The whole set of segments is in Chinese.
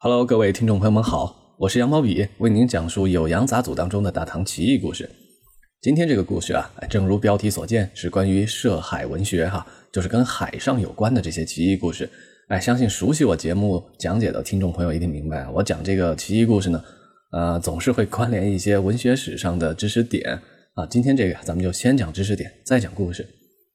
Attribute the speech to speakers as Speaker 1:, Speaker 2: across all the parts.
Speaker 1: Hello，各位听众朋友们好，我是杨毛笔，为您讲述《酉阳杂俎》当中的大唐奇异故事。今天这个故事啊，正如标题所见，是关于涉海文学哈，就是跟海上有关的这些奇异故事。哎，相信熟悉我节目讲解的听众朋友一定明白，我讲这个奇异故事呢，呃，总是会关联一些文学史上的知识点啊。今天这个咱们就先讲知识点，再讲故事。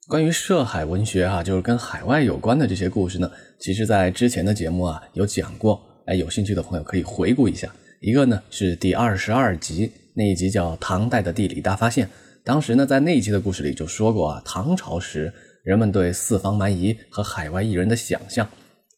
Speaker 1: 关于涉海文学哈，就是跟海外有关的这些故事呢，其实在之前的节目啊有讲过。哎，有兴趣的朋友可以回顾一下。一个呢是第二十二集那一集叫《唐代的地理大发现》，当时呢在那一集的故事里就说过啊，唐朝时人们对四方蛮夷和海外艺人的想象。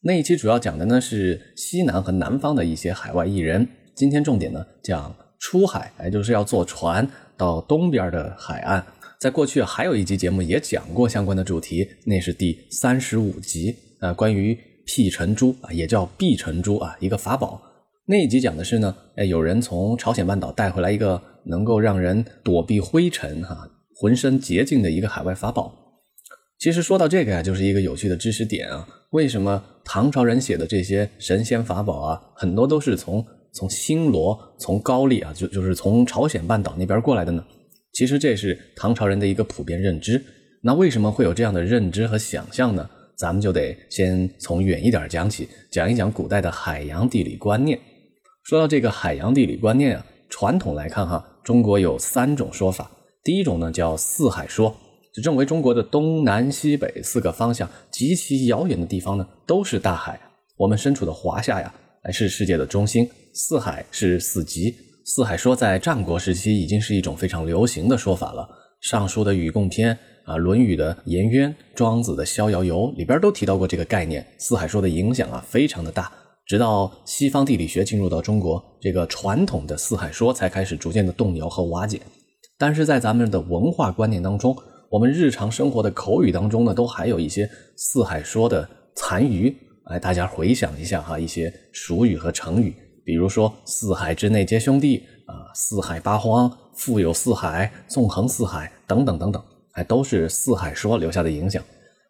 Speaker 1: 那一期主要讲的呢是西南和南方的一些海外艺人。今天重点呢讲出海，哎，就是要坐船到东边的海岸。在过去还有一集节目也讲过相关的主题，那是第三十五集，呃，关于。辟尘珠啊，也叫避尘珠啊，一个法宝。那一集讲的是呢，哎，有人从朝鲜半岛带回来一个能够让人躲避灰尘、哈浑身洁净的一个海外法宝。其实说到这个呀，就是一个有趣的知识点啊。为什么唐朝人写的这些神仙法宝啊，很多都是从从新罗、从高丽啊，就就是从朝鲜半岛那边过来的呢？其实这是唐朝人的一个普遍认知。那为什么会有这样的认知和想象呢？咱们就得先从远一点讲起，讲一讲古代的海洋地理观念。说到这个海洋地理观念啊，传统来看哈，中国有三种说法。第一种呢叫四海说，就认为中国的东南西北四个方向极其遥远的地方呢都是大海，我们身处的华夏呀，还是世界的中心。四海是四极。四海说在战国时期已经是一种非常流行的说法了，《尚书》的《禹贡篇》。啊，《论语》的《颜渊》，庄子的《逍遥游》里边都提到过这个概念。四海说的影响啊，非常的大。直到西方地理学进入到中国，这个传统的四海说才开始逐渐的动摇和瓦解。但是在咱们的文化观念当中，我们日常生活的口语当中呢，都还有一些四海说的残余。哎，大家回想一下哈，一些俗语和成语，比如说“四海之内皆兄弟”啊，“四海八荒”、“富有四海”、“纵横四海”等等等等。哎，都是四海说留下的影响。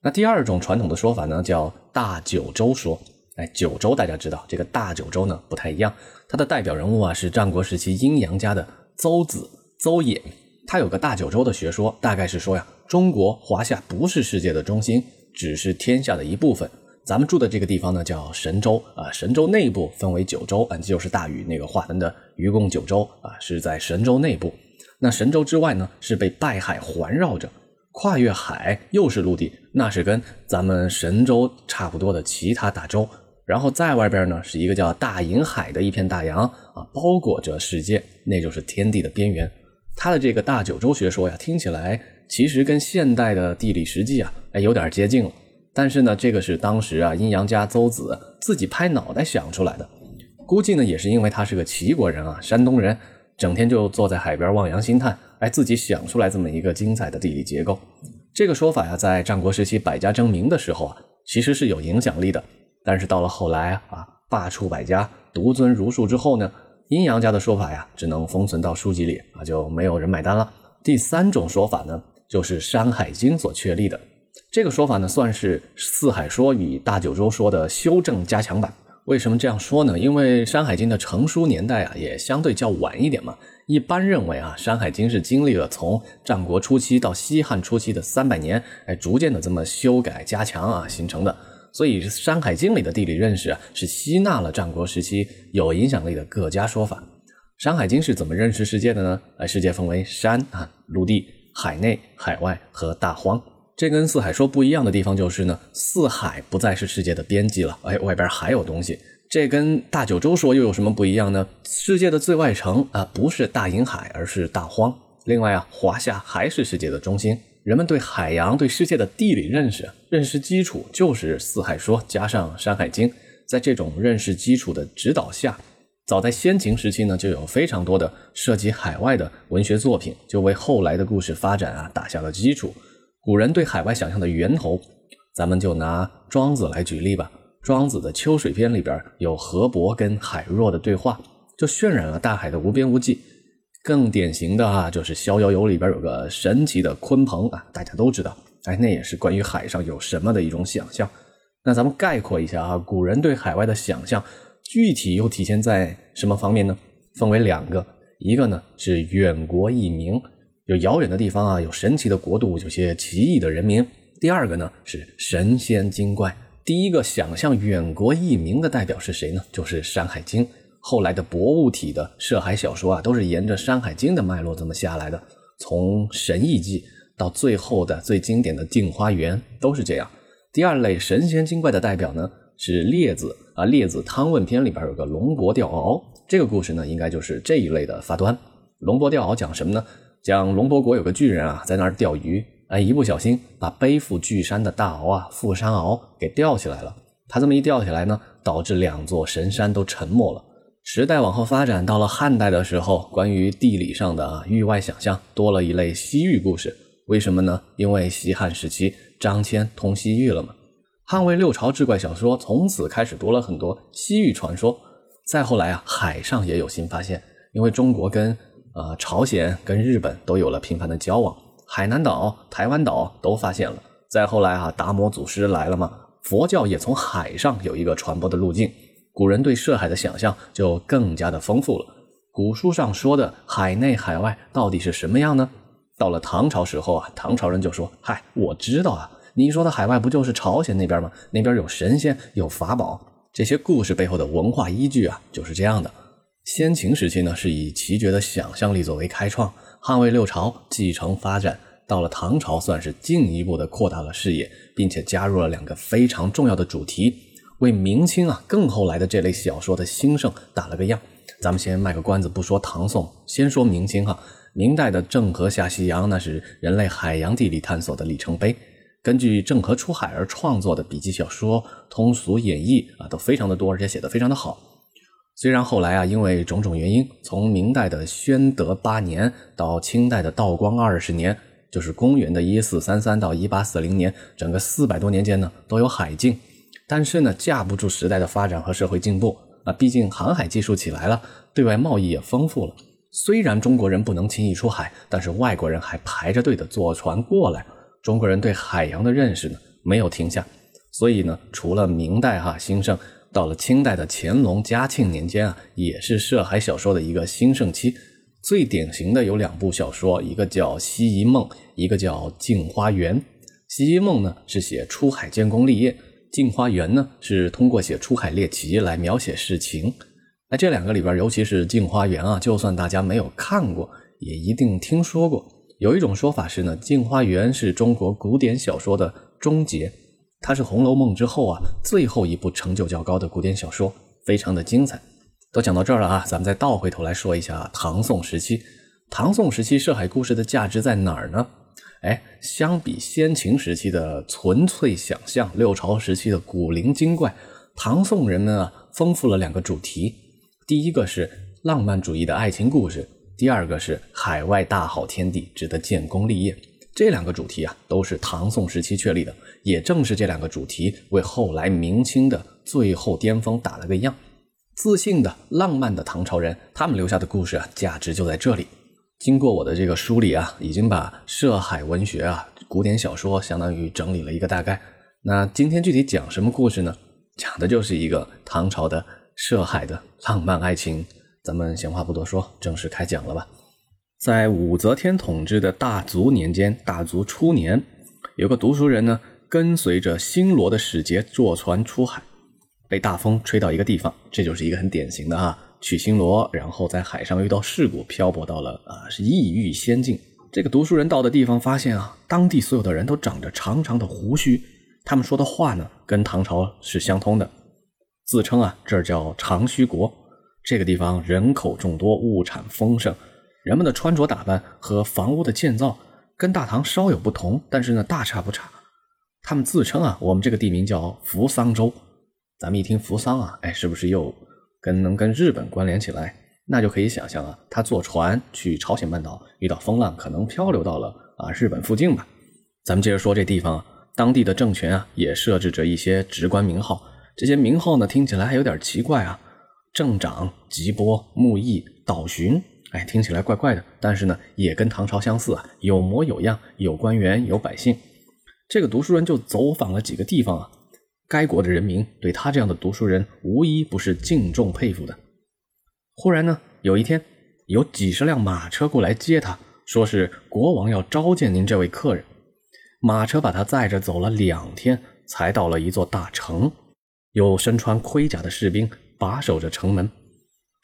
Speaker 1: 那第二种传统的说法呢，叫大九州说。哎，九州大家知道，这个大九州呢不太一样。它的代表人物啊是战国时期阴阳家的邹子邹衍。他有个大九州的学说，大概是说呀，中国华夏不是世界的中心，只是天下的一部分。咱们住的这个地方呢叫神州啊，神州内部分为九州，嗯，就是大禹那个划分的愚公九州啊，是在神州内部。那神州之外呢，是被拜海环绕着，跨越海又是陆地，那是跟咱们神州差不多的其他大洲。然后在外边呢，是一个叫大银海的一片大洋啊，包裹着世界，那就是天地的边缘。他的这个大九州学说呀，听起来其实跟现代的地理实际啊，哎，有点接近了。但是呢，这个是当时啊阴阳家邹子自己拍脑袋想出来的，估计呢也是因为他是个齐国人啊，山东人。整天就坐在海边望洋兴叹，哎，自己想出来这么一个精彩的地理结构。这个说法呀，在战国时期百家争鸣的时候啊，其实是有影响力的。但是到了后来啊，罢黜百家，独尊儒术之后呢，阴阳家的说法呀，只能封存到书籍里啊，就没有人买单了。第三种说法呢，就是《山海经》所确立的。这个说法呢，算是四海说与大九州说的修正加强版。为什么这样说呢？因为《山海经》的成书年代啊，也相对较晚一点嘛。一般认为啊，《山海经》是经历了从战国初期到西汉初期的三百年，哎，逐渐的这么修改加强啊形成的。所以，《山海经》里的地理认识啊，是吸纳了战国时期有影响力的各家说法。《山海经》是怎么认识世界的呢？哎，世界分为山啊、陆地、海内、海外和大荒。这跟四海说不一样的地方就是呢，四海不再是世界的边际了，哎，外边还有东西。这跟大九州说又有什么不一样呢？世界的最外层啊，不是大瀛海，而是大荒。另外啊，华夏还是世界的中心。人们对海洋、对世界的地理认识，认识基础就是四海说加上山海经。在这种认识基础的指导下，早在先秦时期呢，就有非常多的涉及海外的文学作品，就为后来的故事发展啊打下了基础。古人对海外想象的源头，咱们就拿庄子来举例吧。庄子的《秋水篇》里边有河伯跟海若的对话，就渲染了大海的无边无际。更典型的啊，就是《逍遥游》里边有个神奇的鲲鹏啊，大家都知道，哎，那也是关于海上有什么的一种想象。那咱们概括一下啊，古人对海外的想象，具体又体现在什么方面呢？分为两个，一个呢是远国异名，有遥远的地方啊，有神奇的国度，有些奇异的人民；第二个呢是神仙精怪。第一个想象远国异民的代表是谁呢？就是《山海经》。后来的博物体的涉海小说啊，都是沿着《山海经》的脉络这么下来的，从《神异记》到最后的最经典的《镜花缘》都是这样。第二类神仙精怪的代表呢是《列子》啊，《列子汤问篇》里边有个龙伯钓鳌，这个故事呢应该就是这一类的发端。龙伯钓鳌讲什么呢？讲龙伯国有个巨人啊，在那儿钓鱼，哎，一不小心把背负巨山的大鳌啊，富山鳌给吊起来了。他这么一吊起来呢，导致两座神山都沉没了。时代往后发展，到了汉代的时候，关于地理上的啊域外想象多了一类西域故事。为什么呢？因为西汉时期。张骞通西域了嘛？汉魏六朝志怪小说从此开始多了很多西域传说。再后来啊，海上也有新发现，因为中国跟呃朝鲜、跟日本都有了频繁的交往，海南岛、台湾岛都发现了。再后来啊，达摩祖师来了嘛，佛教也从海上有一个传播的路径，古人对涉海的想象就更加的丰富了。古书上说的海内海外到底是什么样呢？到了唐朝时候啊，唐朝人就说：“嗨，我知道啊，你说的海外不就是朝鲜那边吗？那边有神仙，有法宝。这些故事背后的文化依据啊，就是这样的。先秦时期呢，是以奇绝的想象力作为开创；汉魏六朝继承发展，到了唐朝算是进一步的扩大了视野，并且加入了两个非常重要的主题，为明清啊更后来的这类小说的兴盛打了个样。咱们先卖个关子，不说唐宋，先说明清哈。”明代的郑和下西洋，那是人类海洋地理探索的里程碑。根据郑和出海而创作的笔记小说、通俗演绎啊，都非常的多，而且写的非常的好。虽然后来啊，因为种种原因，从明代的宣德八年到清代的道光二十年，就是公元的一四三三到一八四零年，整个四百多年间呢，都有海禁。但是呢，架不住时代的发展和社会进步啊，毕竟航海技术起来了，对外贸易也丰富了。虽然中国人不能轻易出海，但是外国人还排着队的坐船过来。中国人对海洋的认识呢没有停下，所以呢，除了明代哈兴盛，到了清代的乾隆、嘉庆年间啊，也是涉海小说的一个兴盛期。最典型的有两部小说，一个叫《西夷梦》，一个叫《镜花缘》。《西夷梦》呢是写出海建功立业，《镜花缘》呢是通过写出海猎奇来描写世情。那这两个里边，尤其是《镜花缘》啊，就算大家没有看过，也一定听说过。有一种说法是呢，《镜花缘》是中国古典小说的终结，它是《红楼梦》之后啊最后一部成就较高的古典小说，非常的精彩。都讲到这儿了啊，咱们再倒回头来说一下唐宋时期。唐宋时期涉海故事的价值在哪儿呢？哎，相比先秦时期的纯粹想象，六朝时期的古灵精怪，唐宋人们啊丰富了两个主题。第一个是浪漫主义的爱情故事，第二个是海外大好天地，值得建功立业。这两个主题啊，都是唐宋时期确立的。也正是这两个主题，为后来明清的最后巅峰打了个样。自信的、浪漫的唐朝人，他们留下的故事啊，价值就在这里。经过我的这个梳理啊，已经把涉海文学啊、古典小说相当于整理了一个大概。那今天具体讲什么故事呢？讲的就是一个唐朝的。涉海的浪漫爱情，咱们闲话不多说，正式开讲了吧。在武则天统治的大足年间，大足初年，有个读书人呢，跟随着新罗的使节坐船出海，被大风吹到一个地方，这就是一个很典型的啊，去新罗，然后在海上遇到事故，漂泊到了啊，是异域仙境。这个读书人到的地方，发现啊，当地所有的人都长着长长的胡须，他们说的话呢，跟唐朝是相通的。自称啊，这叫长须国，这个地方人口众多，物产丰盛，人们的穿着打扮和房屋的建造跟大唐稍有不同，但是呢，大差不差。他们自称啊，我们这个地名叫扶桑州。咱们一听扶桑啊，哎，是不是又跟能跟日本关联起来？那就可以想象啊，他坐船去朝鲜半岛，遇到风浪，可能漂流到了啊日本附近吧。咱们接着说这地方，当地的政权啊，也设置着一些职官名号。这些名号呢，听起来还有点奇怪啊，镇长、吉波、木易、岛巡，哎，听起来怪怪的。但是呢，也跟唐朝相似啊，有模有样，有官员，有百姓。这个读书人就走访了几个地方啊，该国的人民对他这样的读书人无一不是敬重佩服的。忽然呢，有一天有几十辆马车过来接他，说是国王要召见您这位客人。马车把他载着走了两天，才到了一座大城，有身穿盔甲的士兵把守着城门。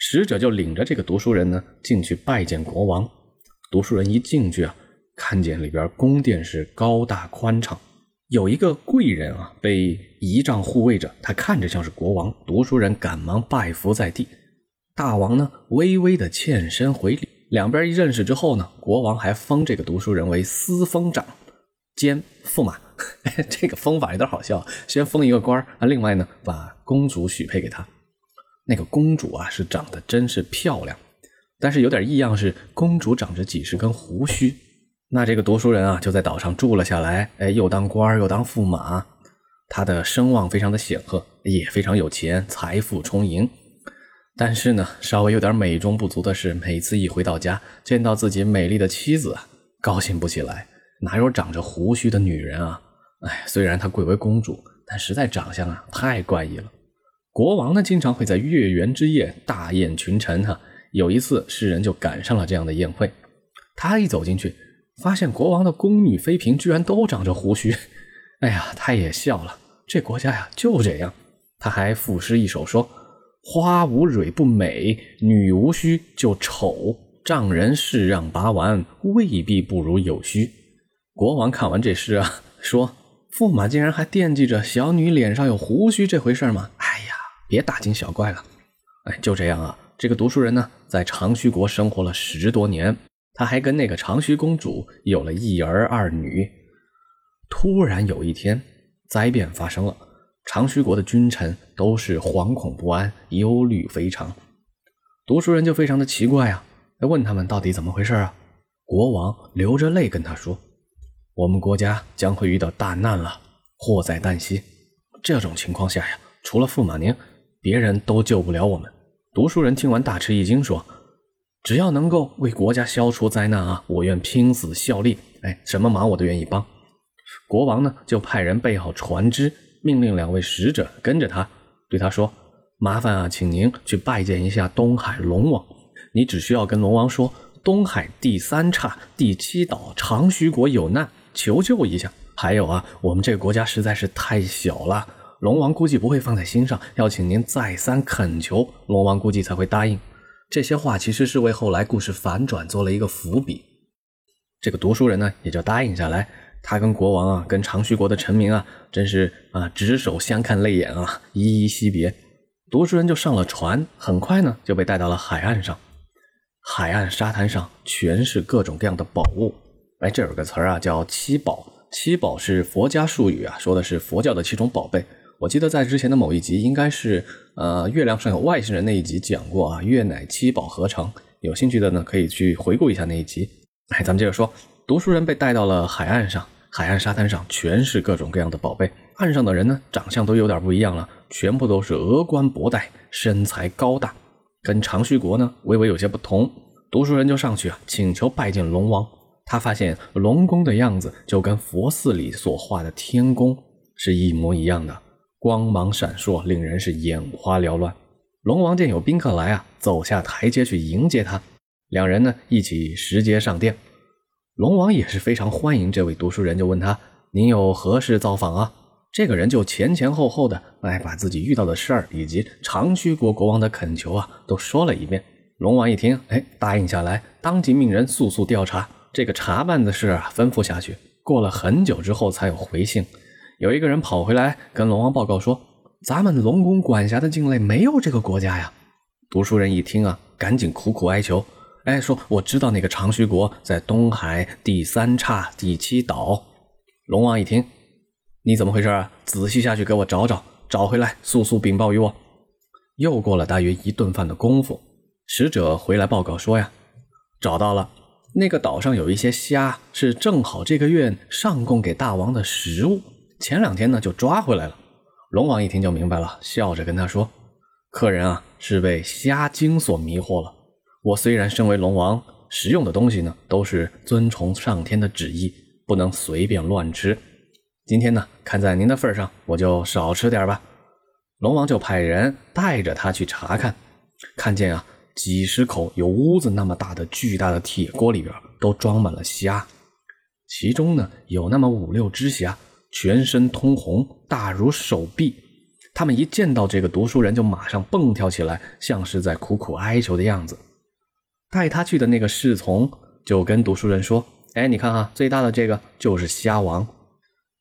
Speaker 1: 使者就领着这个读书人呢进去拜见国王。读书人一进去啊，看见里边宫殿是高大宽敞，有一个贵人啊被仪仗护卫着，他看着像是国王。读书人赶忙拜伏在地。大王呢，微微的欠身回礼。两边一认识之后呢，国王还封这个读书人为司封长兼驸马。这个封法有点好笑，先封一个官啊，另外呢，把公主许配给他。那个公主啊，是长得真是漂亮，但是有点异样，是公主长着几十根胡须。那这个读书人啊，就在岛上住了下来，哎，又当官又当驸马，他的声望非常的显赫，也非常有钱，财富充盈。但是呢，稍微有点美中不足的是，每次一回到家，见到自己美丽的妻子，高兴不起来。哪有长着胡须的女人啊？哎，虽然她贵为公主，但实在长相啊太怪异了。国王呢，经常会在月圆之夜大宴群臣。哈，有一次，诗人就赶上了这样的宴会。他一走进去，发现国王的宫女妃嫔居然都长着胡须。哎呀，他也笑了。这国家呀，就这样。他还赋诗一首说。花无蕊不美，女无须就丑。丈人是让拔完，未必不如有须。国王看完这诗啊，说：“驸马竟然还惦记着小女脸上有胡须这回事吗？别大惊小怪了。哎，就这样啊。这个读书人呢，在长须国生活了十多年，他还跟那个长须公主有了一儿二女。突然有一天，灾变发生了。长须国的君臣都是惶恐不安、忧虑非常。读书人就非常的奇怪啊，问他们到底怎么回事啊？国王流着泪跟他说：“我们国家将会遇到大难了，祸在旦夕。这种情况下呀，除了驸马您，别人都救不了我们。”读书人听完大吃一惊，说：“只要能够为国家消除灾难啊，我愿拼死效力。哎，什么忙我都愿意帮。”国王呢，就派人备好船只。命令两位使者跟着他，对他说：“麻烦啊，请您去拜见一下东海龙王。你只需要跟龙王说，东海第三岔第七岛长须国有难，求救一下。还有啊，我们这个国家实在是太小了，龙王估计不会放在心上，要请您再三恳求，龙王估计才会答应。”这些话其实是为后来故事反转做了一个伏笔。这个读书人呢，也就答应下来。他跟国王啊，跟长须国的臣民啊，真是啊，执手相看泪眼啊，依依惜别。读书人就上了船，很快呢就被带到了海岸上。海岸沙滩上全是各种各样的宝物。哎，这有个词儿啊，叫七宝。七宝是佛家术语啊，说的是佛教的七种宝贝。我记得在之前的某一集，应该是呃月亮上有外星人那一集讲过啊，月乃七宝合成。有兴趣的呢，可以去回顾一下那一集。哎，咱们接着说。读书人被带到了海岸上，海岸沙滩上全是各种各样的宝贝。岸上的人呢，长相都有点不一样了，全部都是峨冠博带，身材高大，跟长须国呢微微有些不同。读书人就上去啊，请求拜见龙王。他发现龙宫的样子就跟佛寺里所画的天宫是一模一样的，光芒闪烁，令人是眼花缭乱。龙王见有宾客来啊，走下台阶去迎接他，两人呢一起拾阶上殿。龙王也是非常欢迎这位读书人，就问他：“您有何事造访啊？”这个人就前前后后的哎，把自己遇到的事儿以及长须国国王的恳求啊，都说了一遍。龙王一听，哎，答应下来，当即命人速速调查这个查办的事啊，吩咐下去。过了很久之后，才有回信。有一个人跑回来跟龙王报告说：“咱们龙宫管辖的境内没有这个国家呀。”读书人一听啊，赶紧苦苦哀求。哎，说我知道那个长须国在东海第三岔第七岛。龙王一听，你怎么回事啊？仔细下去给我找找，找回来速速禀报于我。又过了大约一顿饭的功夫，使者回来报告说呀，找到了，那个岛上有一些虾，是正好这个月上供给大王的食物，前两天呢就抓回来了。龙王一听就明白了，笑着跟他说，客人啊是被虾精所迷惑了。我虽然身为龙王，食用的东西呢都是遵从上天的旨意，不能随便乱吃。今天呢，看在您的份上，我就少吃点吧。龙王就派人带着他去查看，看见啊，几十口有屋子那么大的巨大的铁锅里边都装满了虾，其中呢有那么五六只虾，全身通红，大如手臂。他们一见到这个读书人，就马上蹦跳起来，像是在苦苦哀求的样子。带他去的那个侍从就跟读书人说：“哎，你看哈，最大的这个就是虾王。”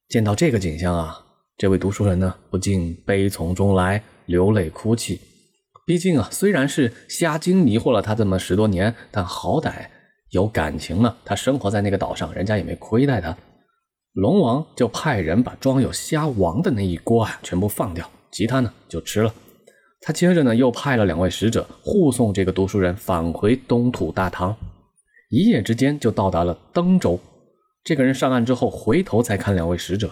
Speaker 1: 见到这个景象啊，这位读书人呢不禁悲从中来，流泪哭泣。毕竟啊，虽然是虾精迷惑了他这么十多年，但好歹有感情呢。他生活在那个岛上，人家也没亏待他。龙王就派人把装有虾王的那一锅啊全部放掉。其他呢就吃了。他接着呢又派了两位使者护送这个读书人返回东土大唐，一夜之间就到达了登州。这个人上岸之后回头再看两位使者，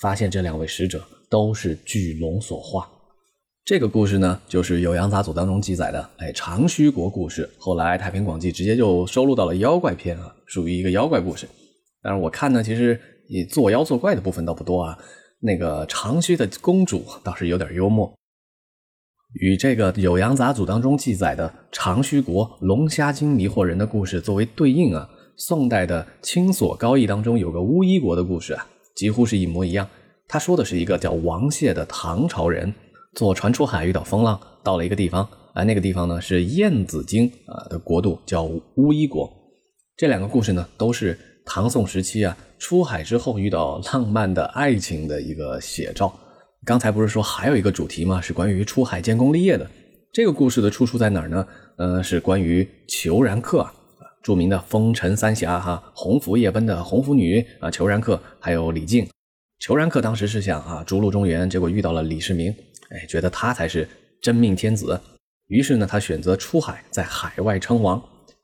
Speaker 1: 发现这两位使者都是巨龙所化。这个故事呢就是《酉阳杂俎》当中记载的，哎，长须国故事。后来《太平广记》直接就收录到了妖怪篇啊，属于一个妖怪故事。但是我看呢，其实你作妖作怪的部分倒不多啊。那个长须的公主倒是有点幽默，与这个《酉阳杂俎》当中记载的长须国龙虾精迷惑人的故事作为对应啊，宋代的《青锁高义》当中有个乌衣国的故事啊，几乎是一模一样。他说的是一个叫王谢的唐朝人坐船出海遇到风浪，到了一个地方啊，那个地方呢是燕子精啊的国度，叫乌衣国。这两个故事呢都是。唐宋时期啊，出海之后遇到浪漫的爱情的一个写照。刚才不是说还有一个主题吗？是关于出海建功立业的。这个故事的出处在哪儿呢？呃，是关于裘然客啊，著名的风尘三侠哈，鸿福夜奔的红拂女啊，裘然客还有李靖。裘然客当时是想啊，逐鹿中原，结果遇到了李世民，哎，觉得他才是真命天子，于是呢，他选择出海，在海外称王。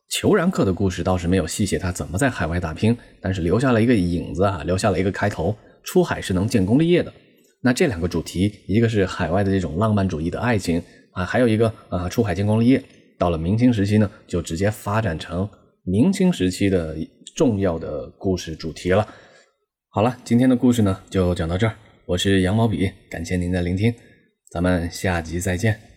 Speaker 1: 裘然客的故事倒是没有细写他怎么在海外打拼，但是留下了一个影子啊，留下了一个开头。出海是能建功立业的。那这两个主题，一个是海外的这种浪漫主义的爱情啊，还有一个啊，出海建功立业。到了明清时期呢，就直接发展成明清时期的重要的故事主题了。好了，今天的故事呢就讲到这儿。我是羊毛笔，感谢您的聆听，咱们下集再见。